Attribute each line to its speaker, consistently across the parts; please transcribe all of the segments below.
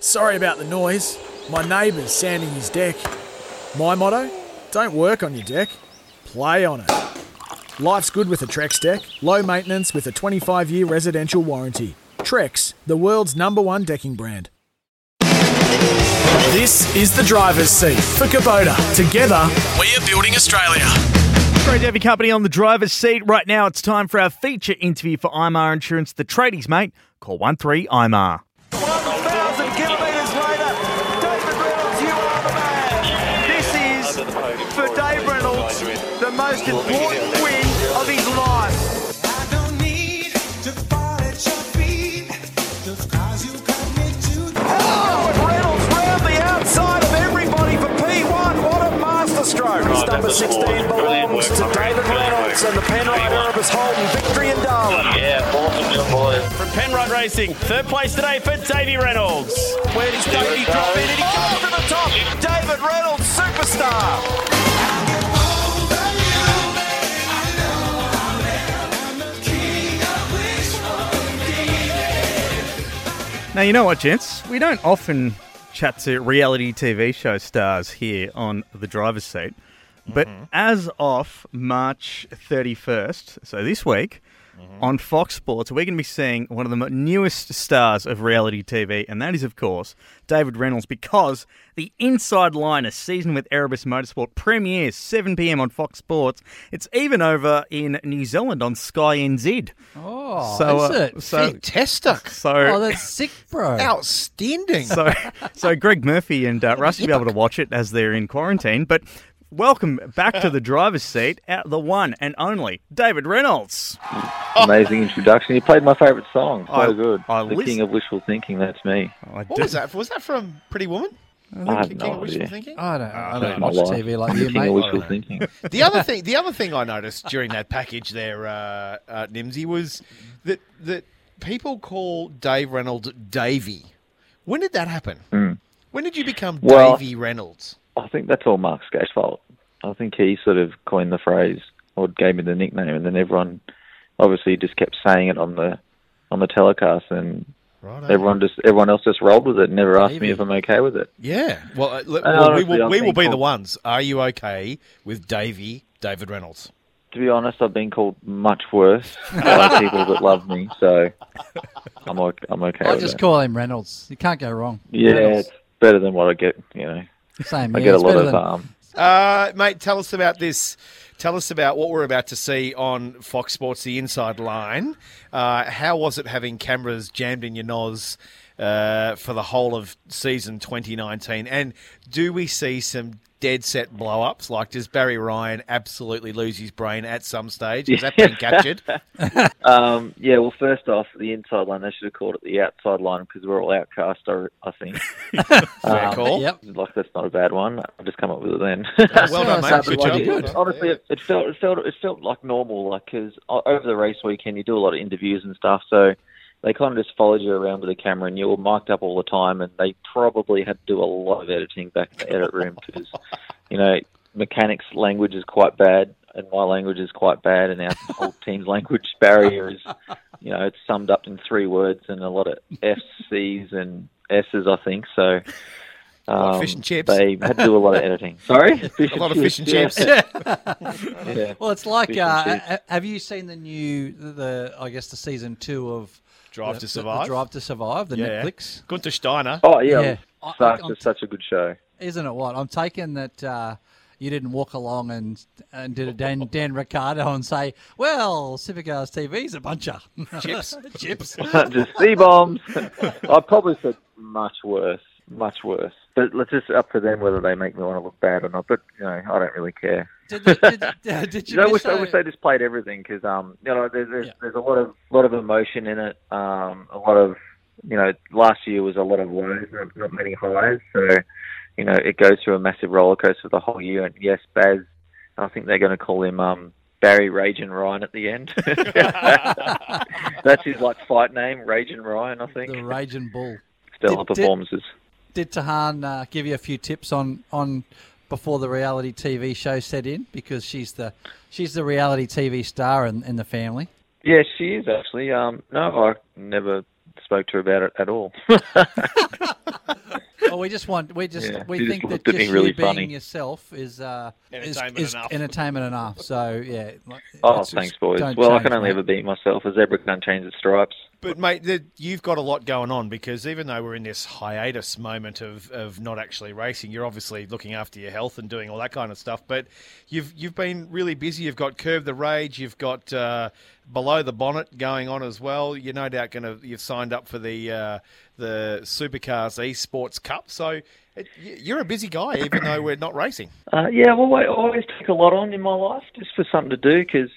Speaker 1: Sorry about the noise. My neighbour's sanding his deck. My motto? Don't work on your deck, play on it. Life's good with a Trex deck. Low maintenance with a 25 year residential warranty. Trex, the world's number one decking brand. This is the driver's seat for Kubota. Together, we are building Australia.
Speaker 2: Great to have your company on the driver's seat. Right now, it's time for our feature interview for IMAR Insurance, the tradies, mate. Call 13 IMAR.
Speaker 3: Most important win of his life. Oh, and Reynolds round the outside of everybody for P1. What a masterstroke. This number 16 belongs to David Reynolds and the Penrite Erebus Holden. Victory in Darwin.
Speaker 4: Yeah, awesome young boys.
Speaker 5: From Penrite Racing, third place today for Davey Reynolds.
Speaker 3: Where does Davey drop in? And he goes to the top. David Reynolds, superstar.
Speaker 2: Now, you know what, gents? We don't often chat to reality TV show stars here on the driver's seat. But mm-hmm. as of March 31st, so this week, on Fox Sports, we're going to be seeing one of the newest stars of reality TV, and that is, of course, David Reynolds, because the Inside Line, a season with Erebus Motorsport, premieres 7 p.m. on Fox Sports. It's even over in New Zealand on Sky NZ.
Speaker 6: Oh,
Speaker 2: So,
Speaker 6: is
Speaker 2: uh,
Speaker 6: it?
Speaker 2: so-
Speaker 7: Fantastic.
Speaker 2: So,
Speaker 6: oh, that's sick, bro.
Speaker 7: Outstanding.
Speaker 2: so, so Greg Murphy and uh, Russ will be able to watch it as they're in quarantine. But welcome back to the driver's seat, out the one and only David Reynolds.
Speaker 4: Amazing introduction. You played my favourite song. So
Speaker 2: I-
Speaker 4: good.
Speaker 2: I
Speaker 4: the
Speaker 2: listen-
Speaker 4: King of Wishful Thinking. That's me.
Speaker 2: I
Speaker 7: what
Speaker 2: do-
Speaker 7: was that? Was that from Pretty Woman?
Speaker 4: I have
Speaker 7: King
Speaker 4: no
Speaker 7: of Wishful
Speaker 4: idea.
Speaker 7: Thinking?
Speaker 6: I don't, I don't
Speaker 4: my
Speaker 6: watch
Speaker 4: life.
Speaker 6: TV like
Speaker 4: The
Speaker 6: you,
Speaker 4: King
Speaker 6: mate.
Speaker 4: of Wishful Thinking.
Speaker 7: The other thing, the other thing I noticed during that package there, uh, uh, Nimsy, was that that people call Dave Reynolds Davey. When did that happen?
Speaker 4: Mm.
Speaker 7: When did you become
Speaker 4: Well-
Speaker 7: Davey Reynolds?
Speaker 4: I think that's all Mark Skaife's fault. I think he sort of coined the phrase or gave me the nickname, and then everyone obviously just kept saying it on the on the telecast, and
Speaker 7: Right.
Speaker 4: everyone just everyone else just rolled with it. and Never asked me if I'm okay with it.
Speaker 7: Yeah. Well, uh, look,
Speaker 4: And
Speaker 7: well, we will, we will
Speaker 4: been
Speaker 7: be the ones. Are you okay with Davey David Reynolds?
Speaker 4: To be honest, I've been called much worse by people that love me, so I'm okay, I'm okay
Speaker 6: I
Speaker 4: with
Speaker 6: just
Speaker 4: it.
Speaker 6: call him Reynolds. You can't go wrong.
Speaker 4: yeah,
Speaker 6: Reynolds.
Speaker 4: it's better than what I get. You know,
Speaker 6: Same.
Speaker 4: I
Speaker 6: yeah,
Speaker 4: get a lot of
Speaker 6: than-
Speaker 4: um,
Speaker 7: Uh, mate, tell us about this. Tell us about what we're about to see on Fox Sports, the Inside Line. Uh, how was it having cameras jammed in your nose uh, for the whole of season 2019? And do we see some dead set blow ups? Like, does Barry Ryan absolutely lose his brain at some stage? Has that been captured?
Speaker 4: Um, yeah, well, first off, the inside line, they should have called it the outside line because we're all outcast, I, I think.
Speaker 7: Fair
Speaker 4: Um,
Speaker 7: call.
Speaker 6: Yep.
Speaker 4: Like, that's not a bad one. I've just come up with it then.
Speaker 7: Well done, mate.
Speaker 6: Sounds
Speaker 7: Good
Speaker 6: like
Speaker 7: job.
Speaker 6: you.
Speaker 4: Honestly, it, it felt it felt it felt like normal, like because over the race weekend you do a lot of interviews and stuff, so they kind of just followed you around with a camera and you were mic'd up all the time, and they probably had to do a lot of editing back in the edit room because you know mechanics language is quite bad and my language is quite bad, and our whole team's language barrier is you know it's summed up in three words and a lot of F's, C's, and S's, I think. So. Um,
Speaker 7: fish and chips?
Speaker 4: They had to do a lot of editing. Sorry, fish
Speaker 7: A lot of fish and chips.
Speaker 4: yeah. Yeah.
Speaker 6: Well, it's like, uh, have you seen the new, the, the I guess the season two of
Speaker 7: Drive
Speaker 6: the-
Speaker 7: to Survive?
Speaker 6: The Drive to Survive, the
Speaker 7: Yeah.
Speaker 6: Netflix.
Speaker 7: Gunter Steiner.
Speaker 4: Oh yeah,
Speaker 6: Yeah. I-
Speaker 4: such,
Speaker 6: I-
Speaker 4: such a good show.
Speaker 6: Isn't it what? I'm taking that uh, you didn't walk along and and did a Dan, Dan Ricciardo and say, well, Supercars TV's a bunch of
Speaker 7: Chips.
Speaker 6: chips.
Speaker 4: Just C bombs. I probably said much worse, much worse. But it's just up to them whether they make me want to look bad or not. But you know, I don't really care.
Speaker 6: Did, you- did, uh, did you
Speaker 4: You know, I wish, I
Speaker 6: a-
Speaker 4: wish they just played everything because um, you know, there's there's,
Speaker 6: Yeah.
Speaker 4: there's a lot of lot of emotion in it. Um, a lot of you know, last year was a lot of lows, not, not many highs. So, you know, it goes through a massive roller coaster the whole year. And yes, Baz, I think they're going to call him um, Barry Raging Ryan at the end. That's his like fight name, Raging Ryan. I think
Speaker 6: The Raging Bull.
Speaker 4: stellar
Speaker 6: Did- did-
Speaker 4: performances.
Speaker 6: Did Tahan uh, give you a few tips on, on before the reality TV show set in? Because she's the she's the reality TV star in, in the family.
Speaker 4: Yeah, she is actually. Um, no, I never spoke to her about it at all.
Speaker 6: Well, we just want we just
Speaker 4: Yeah,
Speaker 6: we
Speaker 4: she just
Speaker 6: think that
Speaker 4: looked at
Speaker 6: just
Speaker 4: me really
Speaker 6: you being
Speaker 4: funny.
Speaker 6: yourself is uh is,
Speaker 7: Entertainment
Speaker 6: is
Speaker 7: enough.
Speaker 6: entertainment enough. So yeah.
Speaker 4: oh, thanks, boys.
Speaker 6: don't
Speaker 4: Well, I can only
Speaker 6: mate.
Speaker 4: ever be myself. A zebra can't change its stripes.
Speaker 7: But mate, the, you've got a lot going on because even though we're in this hiatus moment of, of not actually racing, you're obviously looking after your health and doing all that kind of stuff. But you've you've been really busy. You've got Curb the Rage. You've got uh, Below the Bonnet going on as well. You're no doubt going to you've signed up for the uh, the Supercars Esports Cup. So it, you're a busy guy, even though we're not racing.
Speaker 4: Uh, yeah, well, I always take a lot on in my life just for something to do because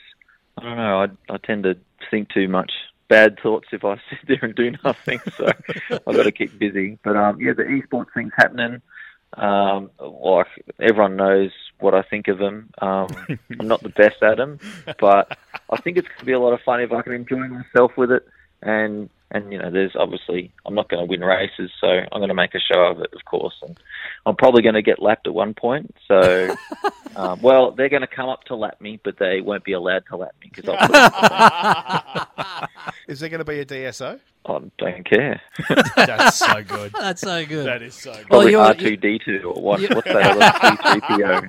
Speaker 4: I don't know. I, I tend to think too much bad thoughts if I sit there and do nothing. So I've got to keep busy. But um, yeah, the esports thing's happening. Um, like everyone knows what I think of them. Um, I'm not the best at them, but I think it's going to be a lot of fun if I can enjoy myself with it. And and you know, there's obviously I'm not going to win races, so I'm going to make a show of it, of course. And I'm probably going to get lapped at one point. So, um, well, they're going to come up to lap me, but they won't be allowed to lap me because I'll.
Speaker 7: Is there going to be a DSO?
Speaker 4: I don't care.
Speaker 7: That's so good.
Speaker 6: That's so good.
Speaker 7: That is so good.
Speaker 6: Well,
Speaker 4: Probably
Speaker 6: you're-
Speaker 4: R two D two or what? What's that C3PO?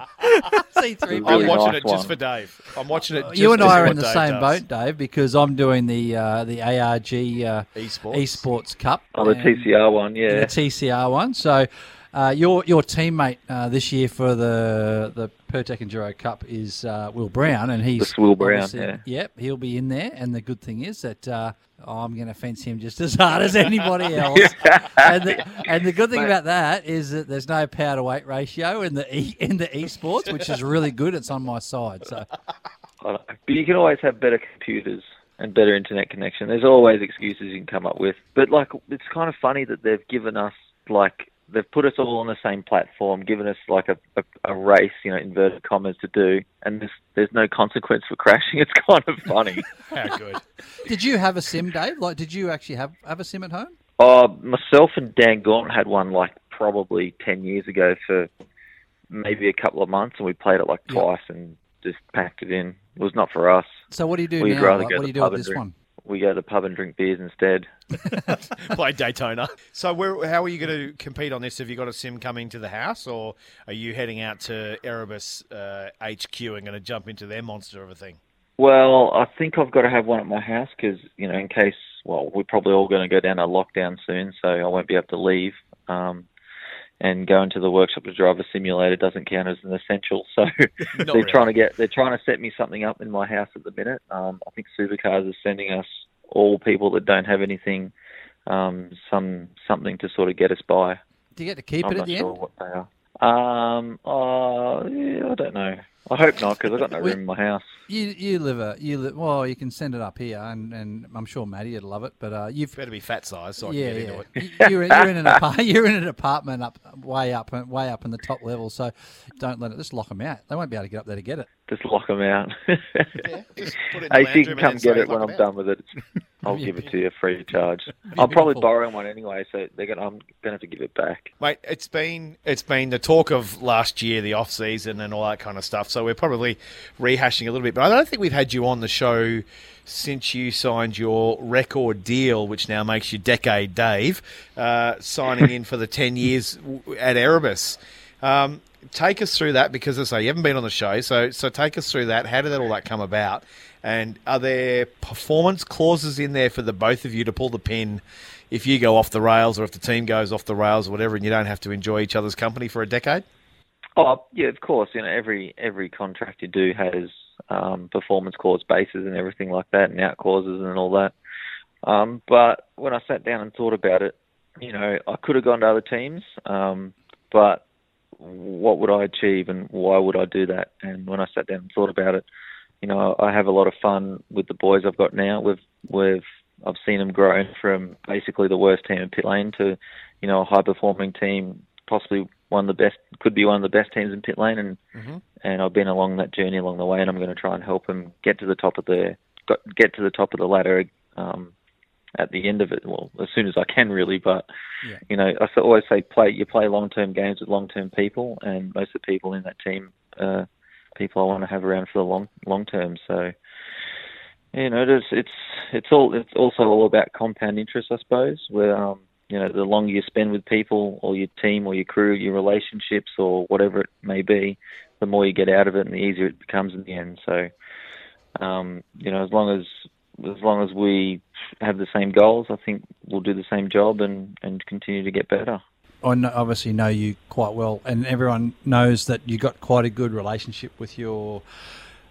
Speaker 6: C3PO.
Speaker 7: I'm
Speaker 4: really
Speaker 7: watching
Speaker 4: nice
Speaker 7: it just
Speaker 4: one.
Speaker 7: for Dave. I'm watching it. Just
Speaker 6: you and I are in the
Speaker 7: Dave
Speaker 6: same
Speaker 7: does.
Speaker 6: boat, Dave, because I'm doing the uh, the ARG uh,
Speaker 7: Esports.
Speaker 6: esports cup.
Speaker 4: Oh, the TCR one, yeah, the.
Speaker 6: TCR one. So uh, your your teammate uh, this year for the the Pirtek Enduro Cup is uh, Will Brown, and he's
Speaker 4: That's Will Brown, yeah.
Speaker 6: Yep, he'll be in there. And the good thing is that. Uh, I'm going to fence him just as hard as anybody else. and, the, and the good thing about that is that there's no power to weight ratio in the e, in the esports, which is really good. It's on my side. So
Speaker 4: I don't know. But you can always have better computers and better internet connection. There's always excuses you can come up with. But like, it's kind of funny that they've given us like they've put us all on the same platform, given us like a, a, a race, you know, inverted commas to do, and there's there's no consequence for crashing. It's kind of funny.
Speaker 7: How good.
Speaker 6: did you have a sim, Dave? Like, did you actually have have a sim at home?
Speaker 4: Uh, myself and Dan Gaunt had one like probably 10 years ago for maybe a couple of months, and we played it like
Speaker 6: Yeah.
Speaker 4: twice and just packed it in. It was not for us.
Speaker 6: So what do you do
Speaker 4: We'd
Speaker 6: now?
Speaker 4: rather
Speaker 6: Like,
Speaker 4: go
Speaker 6: what
Speaker 4: to
Speaker 6: do you do with this
Speaker 4: drink.
Speaker 6: one?
Speaker 4: We go to the pub and drink beers instead.
Speaker 7: Play Daytona. So, where, how are you going to compete on this? Have you got a sim coming to the house, or are you heading out to Erebus uh, HQ and going to jump into their monster of a thing?
Speaker 4: Well, I think I've got to have one at my house because, you know, in case, well, we're probably all going to go down a lockdown soon, so I won't be able to leave. Um, and going to the workshop to drive a simulator doesn't count as an essential. So they're
Speaker 7: really.
Speaker 4: trying to get, they're trying to set me something up in my house at the minute. Um, I think Supercars is sending us all people that don't have anything, um, some something to sort of get us by.
Speaker 6: Do you get to keep
Speaker 4: I'm
Speaker 6: it at
Speaker 4: not
Speaker 6: the
Speaker 4: sure
Speaker 6: end?
Speaker 4: what they are. Um, uh, yeah, I don't know. I hope not because I've got no
Speaker 6: We-
Speaker 4: room in my house.
Speaker 6: You you live a you live well. You can send it up here, and, and I'm sure Maddie would love it. But uh, you've
Speaker 7: Better be fat size so I
Speaker 6: yeah
Speaker 7: can get
Speaker 6: yeah
Speaker 7: into it.
Speaker 6: You- you're, you're in an apart, you're in an apartment up way up way up in the top level. So don't let it just lock them out. They won't be able to get up there to get it.
Speaker 4: Just lock them out.
Speaker 7: Just put it in the
Speaker 4: AC can come get it when I'm
Speaker 7: out."
Speaker 4: done with it. I'll give it to you free of charge. I'm probably borrowing one anyway, so they're gonna, I'm gonna have to give it back.
Speaker 7: Mate, it's been it's been the talk of last year, the off season, and all that kind of stuff. So we're probably rehashing a little bit, but I don't think we've had you on the show since you signed your record deal, which now makes you decade Dave, uh, signing in for the ten years at Erebus. Um, take us through that because, as I say, you haven't been on the show, so so take us through that. How did that all that come about? And are there performance clauses in there for the both of you to pull the pin if you go off the rails or if the team goes off the rails or whatever, and you don't have to enjoy each other's company for a decade?
Speaker 4: Oh yeah, of course. You know, every every contract you do has um, performance clause bases and everything like that, and out clauses and all that. Um, but when I sat down and thought about it, you know, I could have gone to other teams, um, but what would I achieve and why would I do that? And when I sat down and thought about it, you know, I have a lot of fun with the boys I've got now. We've we've I've seen them grow from basically the worst team in pit lane to, you know, a high performing team, possibly one of the best, could be one of the best teams in pit lane, and and I've been along that journey along the way, and I'm going to try and help them get to the top of the get to the top of the ladder. Um, at the end of it, well, as soon as I can, really. But you know, I always say, play you play long term games with long term people, and most of the people in that team, uh, people I want to have around for the long long term. So, you know, it's it's it's all it's also all about compound interest, I suppose. Where um, you know, the longer you spend with people, or your team, or your crew, your relationships, or whatever it may be, the more you get out of it, and the easier it becomes in the end. So, um, you know, as long as as long as we have the same goals, I think we'll do the same job and, and continue to get better.
Speaker 6: I know, obviously know you quite well, and everyone knows that you got quite a good relationship with your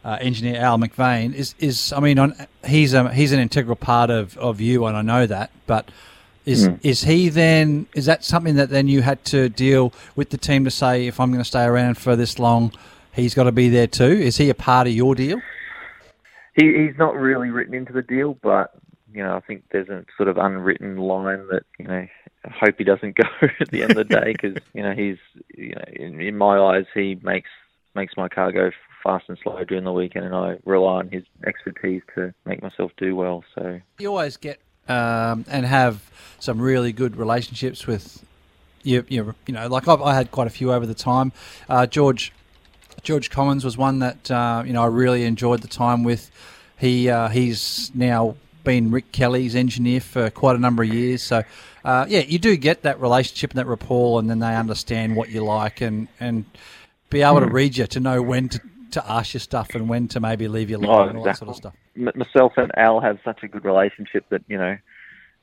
Speaker 6: uh, engineer Al McVeigh. Is is I mean, on, he's a he's an integral part of, of you, and I know that. But is
Speaker 4: Mm.
Speaker 6: is he then? Is that something that then you had to deal with the team to say, if I'm going to stay around for this long, he's got to be there too? Is he a part of your deal?
Speaker 4: He he's not really written into the deal, but you know I think there's a sort of unwritten line that you know I hope he doesn't go at the end of the day because you know he's you know in, in my eyes he makes makes my car go fast and slow during the weekend, and I rely on his expertise to make myself do well. So
Speaker 6: You always get um, and have some really good relationships with you. You, you know, like I've, I had quite a few over the time. Uh, George George Commons was one that uh, you know I really enjoyed the time with. He uh, he's now been Rick Kelly's engineer for quite a number of years. So uh, yeah, you do get that relationship and that rapport, and then they understand what you like and and be able to
Speaker 4: Mm.
Speaker 6: read you to know when to. To ask you stuff and when to maybe leave you alone
Speaker 4: Oh,
Speaker 6: and all that sort of stuff.
Speaker 4: M- myself and Al have such a good relationship that you know,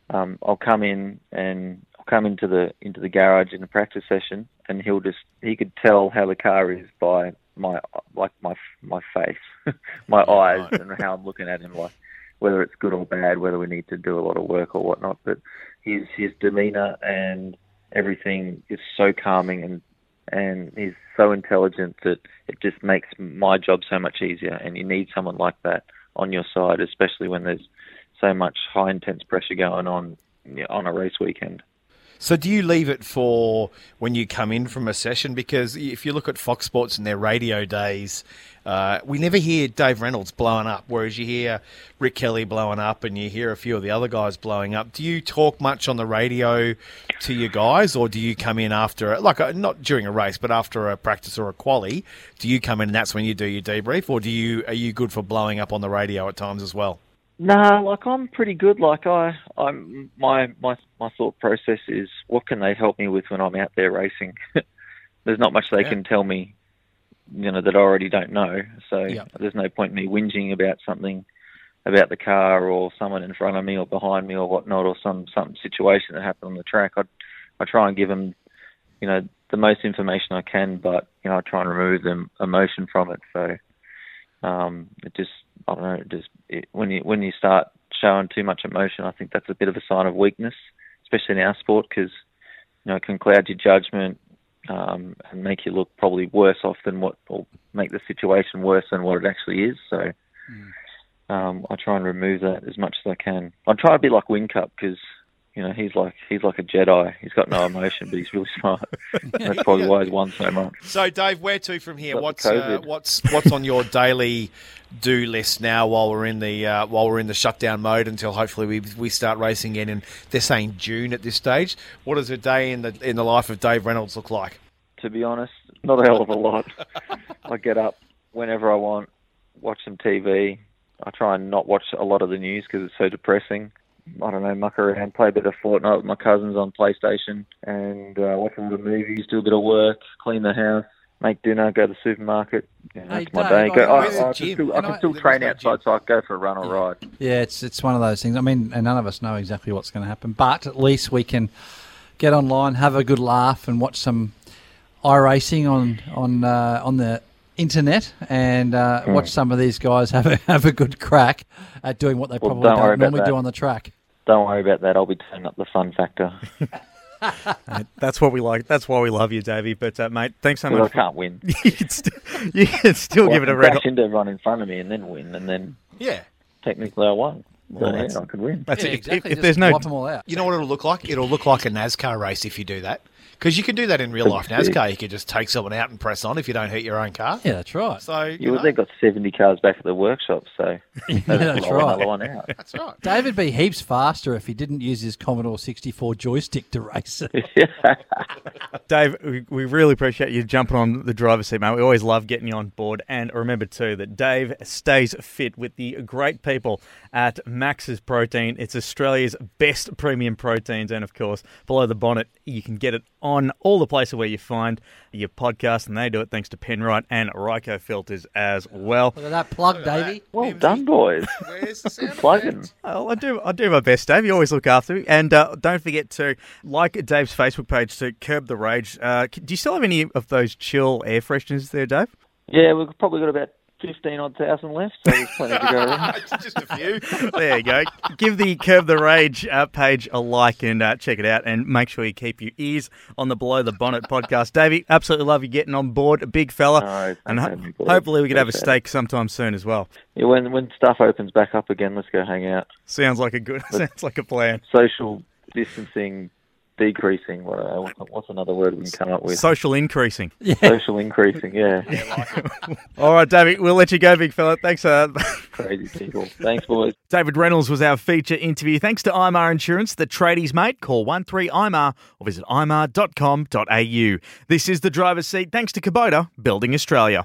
Speaker 4: um, I'll come in and I'll come into the into the garage in a practice session, and he'll just he could tell how the car is by my like my my face, my eyes, and how I'm looking at him, like whether it's good or bad, whether we need to do a lot of work or whatnot. But his his demeanor and everything is so calming and and he's so intelligent that it just makes my job so much easier. And you need someone like that on your side, especially when there's so much high intense pressure going on on a race weekend.
Speaker 7: So do you leave it for when you come in from a session? Because if you look at Fox Sports and their radio days, uh, we never hear Dave Reynolds blowing up, whereas you hear Rick Kelly blowing up and you hear a few of the other guys blowing up. Do you talk much on the radio to your guys, or do you come in after, like, uh, not during a race, but after a practice or a quali? Do you come in and that's when you do your debrief, or do you are you good for blowing up on the radio at times as well?
Speaker 4: No, like I'm pretty good. Like I, I'm my my my thought process is what can they help me with when I'm out there racing. There's not much they
Speaker 7: Yeah.
Speaker 4: can tell me, you know, that I already don't know. So
Speaker 6: Yeah.
Speaker 4: there's no point in me whinging about something about the car or someone in front of me or behind me or whatnot or some some situation that happened on the track. I I try and give them, you know, the most information I can, but you know I try and remove the emotion from it. So um, it just I don't know. It just it, when you when you start showing too much emotion, I think that's a bit of a sign of weakness, especially in our sport, because you know it can cloud your judgment um, and make you look probably worse off than what, or make the situation worse than what it actually is. So um, I try and remove that as much as I can. I try to be like Whincup because you know he's like he's like a Jedi. He's got no emotion, but he's really smart. that's probably why he's won so much.
Speaker 7: So, Dave, where to from here?
Speaker 4: Got
Speaker 7: What's uh, what's what's on your daily do list now? While we're in the uh, while we're in the shutdown mode until hopefully we we start racing again, and they're saying June at this stage. What does a day in the in the life of Dave Reynolds look like?
Speaker 4: to be honest. Not a hell of a lot. I get up whenever I want, watch some TV. I try and not watch a lot of the news because it's so depressing. I don't know, muck around, play a bit of Fortnite with my cousins on PlayStation, and uh, watch a lot of movies, do a bit of work, clean the house, make dinner, go to the supermarket. Yeah,
Speaker 6: Hey,
Speaker 4: that's my
Speaker 6: Dave,
Speaker 4: day. Go,
Speaker 6: I-
Speaker 4: I, I,
Speaker 7: gym?
Speaker 4: can still, I can still train outside, so I go for a run or ride.
Speaker 6: Yeah, it's it's one of those things. I mean, and none of us know exactly what's going to happen, but at least we can get online, have a good laugh, and watch some iRacing on on uh, on the internet, and uh,
Speaker 4: Hmm.
Speaker 6: watch some of these guys have a have a good crack at doing what they
Speaker 4: Well,
Speaker 6: probably
Speaker 4: don't
Speaker 6: don't
Speaker 4: about
Speaker 6: normally do on the track.
Speaker 4: Don't worry about that. I'll be turning up the fun factor.
Speaker 2: That's what we like. That's why we love you, Davey. But uh, mate, thanks so
Speaker 4: Because I
Speaker 2: much. for-
Speaker 4: can't win.
Speaker 2: you can still, you can still
Speaker 4: Well,
Speaker 2: give it a
Speaker 4: can
Speaker 2: red.
Speaker 4: crash into everyone in front of me and then win, and then
Speaker 7: Yeah.
Speaker 4: technically I won. So,
Speaker 2: that's-
Speaker 4: yeah, I could win.
Speaker 2: That's
Speaker 6: Yeah,
Speaker 2: it. If-
Speaker 6: exactly.
Speaker 2: If, if there's no
Speaker 6: wipe them all out.
Speaker 7: You know what it'll look like? It'll look like a NASCAR race if you do that. Because you can do that in real life
Speaker 4: That's
Speaker 7: NASCAR. You can just take someone out and press on if you don't hit your own car.
Speaker 6: Yeah, that's right.
Speaker 7: So you
Speaker 4: You
Speaker 7: know,
Speaker 4: they've got 70 cars back at the workshop, so
Speaker 6: yeah, that's right.
Speaker 4: one out.
Speaker 7: that's right.
Speaker 6: David be heaps faster if he didn't use his Commodore 64 joystick to race it.
Speaker 2: Dave, we, we really appreciate you jumping on the driver's seat, mate. We always love getting you on board. And remember, too, that Dave stays fit with the great people at Max's Protein. It's Australia's best premium proteins. And, of course, below the bonnet, you can get it on all the places where you find your podcast. And they do it thanks to Penrite and Ryco filters as well.
Speaker 6: Look at that plug, Davey.
Speaker 4: Well done, boys.
Speaker 7: Where's the sound
Speaker 4: Plugging.
Speaker 2: Well, I do. I do my best, Dave. You always look after me, and uh, don't forget to like Dave's Facebook page to curb the rage. Uh, do you still have any of those chill air fresheners there, Dave?
Speaker 4: Yeah, we've probably got about 15 odd thousand left, so there's plenty to go around.
Speaker 7: Just a few.
Speaker 2: There you go. Give the Curb the Rage uh, page a like and uh, check it out. And make sure you keep your ears on the Below the Bonnet podcast. Davey, absolutely love you getting on board. A big fella.
Speaker 4: No,
Speaker 2: and ho- hopefully we could have a steak sometime soon as well.
Speaker 4: Yeah, when when stuff opens back up again, let's go hang out.
Speaker 2: Sounds like a good. sounds like a plan.
Speaker 4: Social distancing decreasing. What, uh, what's another word we can come up with?
Speaker 2: Social increasing.
Speaker 4: Social increasing. Yeah,
Speaker 2: All right, David. we'll let you go, big fella. Thanks. Uh,
Speaker 4: crazy people. Thanks, boys.
Speaker 2: David Reynolds was our feature interview. Thanks to IMAR Insurance, the tradies mate. Call 13IMAR or visit imar.com.au. This is the driver's seat thanks to Kubota, Building Australia.